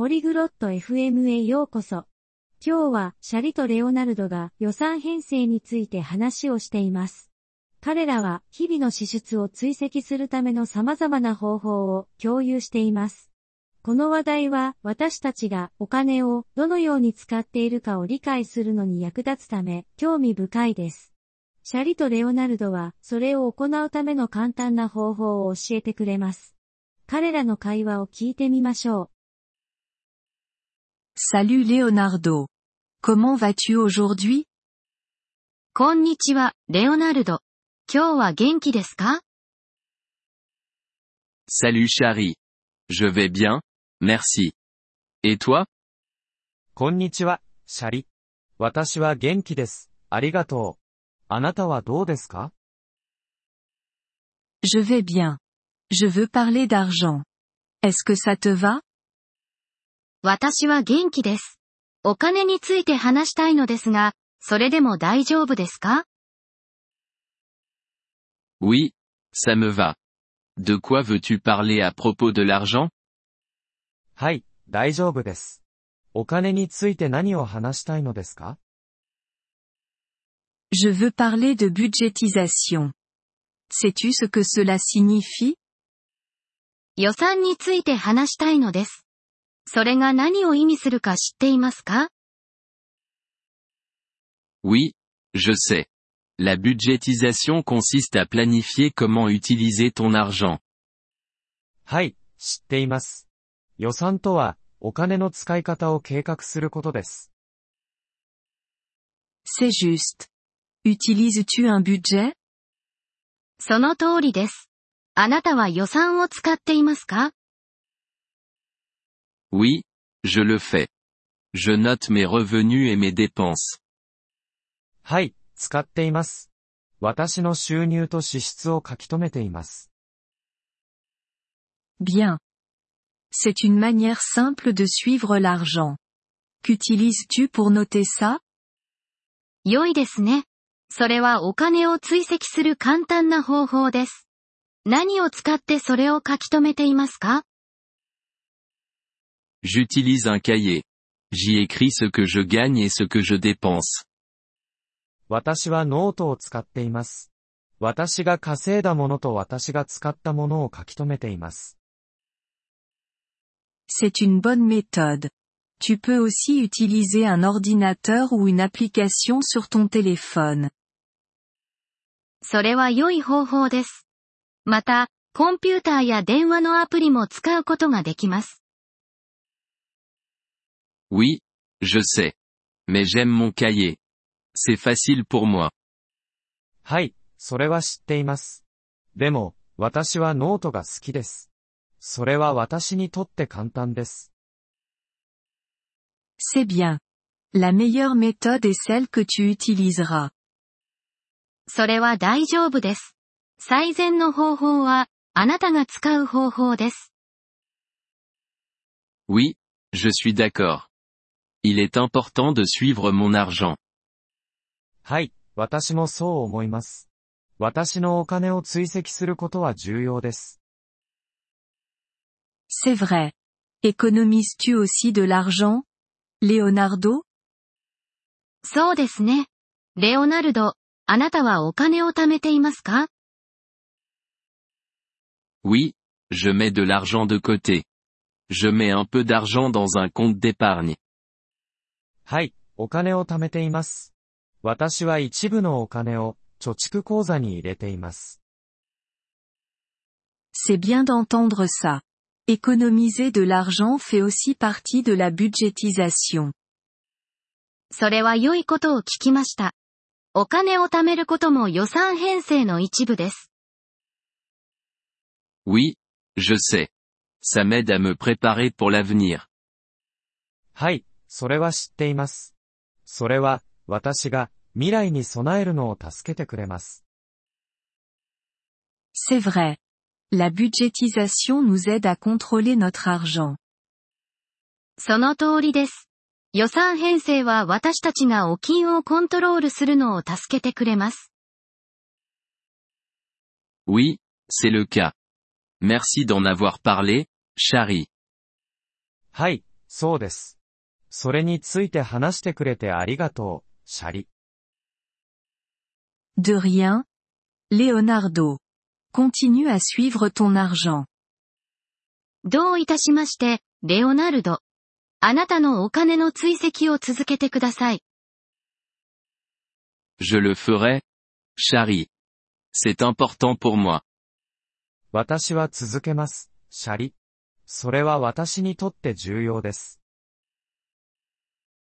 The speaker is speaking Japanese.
ポリグロット FM へようこそ。今日はシャリとレオナルドが予算編成について話をしています。彼らは日々の支出を追跡するための様々な方法を共有しています。この話題は私たちがお金をどのように使っているかを理解するのに役立つため興味深いです。シャリとレオナルドはそれを行うための簡単な方法を教えてくれます。彼らの会話を聞いてみましょう。Salut Leonardo. Comment vas-tu aujourd'hui? こんにちは、レオナルド。今日は元気ですか Salut Chari. Je vais bien, merci. Et toi? こんにちは、シャリ。私は元気です。ありがとう。あなたはどうですか Je vais bien. Je veux parler d'argent. Est-ce que ça te va? 私は元気です。お金について話したいのですが、それでも大丈夫ですか Oui, ça me va. De quoi veux-tu parler à propos de l'argent? はい、大丈夫です。お金について何を話したいのですか Je veux parler de budgétisation. Sais-tu ce que cela signifie? 予算について話したいのです。それが何を意味するか知っていますか Oui, je sais. La budgétisation consiste à planifier comment utiliser ton argent. はい、知っています。予算とは、お金の使い方を計画することです。C'est juste. Utilises-tu un budget? その通りです。あなたは予算を使っていますか Oui, je le fais. Je note mes revenus et mes dépenses. はい、使っています。私の収入と支出を書き留めています。Bien. C'est une manière simple de suivre l'argent. Qu'utilises-tu pour noter ça? 良いですね。それはお金を追跡する簡単な方法です。何を使ってそれを書き留めていますか J'utilise un cahier. J'y écris ce que je gagne et ce que je dépense. 私はノートを使っています。私が稼いだものと私が使ったものを書き留めています。C'est une bonne méthode. Tu peux aussi utiliser un ordinateur ou une application sur ton téléphone. それは良い方法です。また、コンピューターや電話のアプリも使うことができます。Oui, je sais. Mais j'aime mon cahier. C'est facile pour moi. はい、それは知っています。でも、私はノートが好きです。それは私にとって簡単です。C'est bien. La meilleure méthode est celle que tu utiliseras. それは大丈夫です。最善の方法は、あなたが使う方法です。Oui, je suis d'accord. Il est important de suivre mon argent. はい、私もそう思います。私のお金を追跡することは重要です。C'est vrai. Économises-tu aussi de l'argent? Leonardo? そうですね。レオナルド、あなたはお金を貯めていますか Oui, je mets de l'argent de côté. Je mets un peu d'argent dans un compte d'épargne. はい、お金を貯めています。私は一部のお金を貯蓄口座に入れています。C'est bien d'entendre ça. Économiser de l'argent fait aussi partie de la budgétisation. それは良いことを聞きました。お金を貯めることも予算編成の一部です。Oui, je sais. Ça m'aide à me préparer pour l'avenir. はい、それは知っています。それは、私が、未来に備えるのを助けてくれます。C'est vrai. La budgétisation nous aide à contrôler notre argent. その通りです。予算編成は私たちがお金をコントロールするのを助けてくれます。Oui, c'est le cas. Merci d'en avoir parlé, Chari. はい、そうです。それについて話してくれてありがとう、シャリ。De rien. Leonardo. Continue à suivre ton argent. どういたしまして、レオナルド。あなたのお金の追跡を続けてください。Je le ferai. Chari. C'est important pour moi. 私は続けます、シャリ。それは私にとって重要です。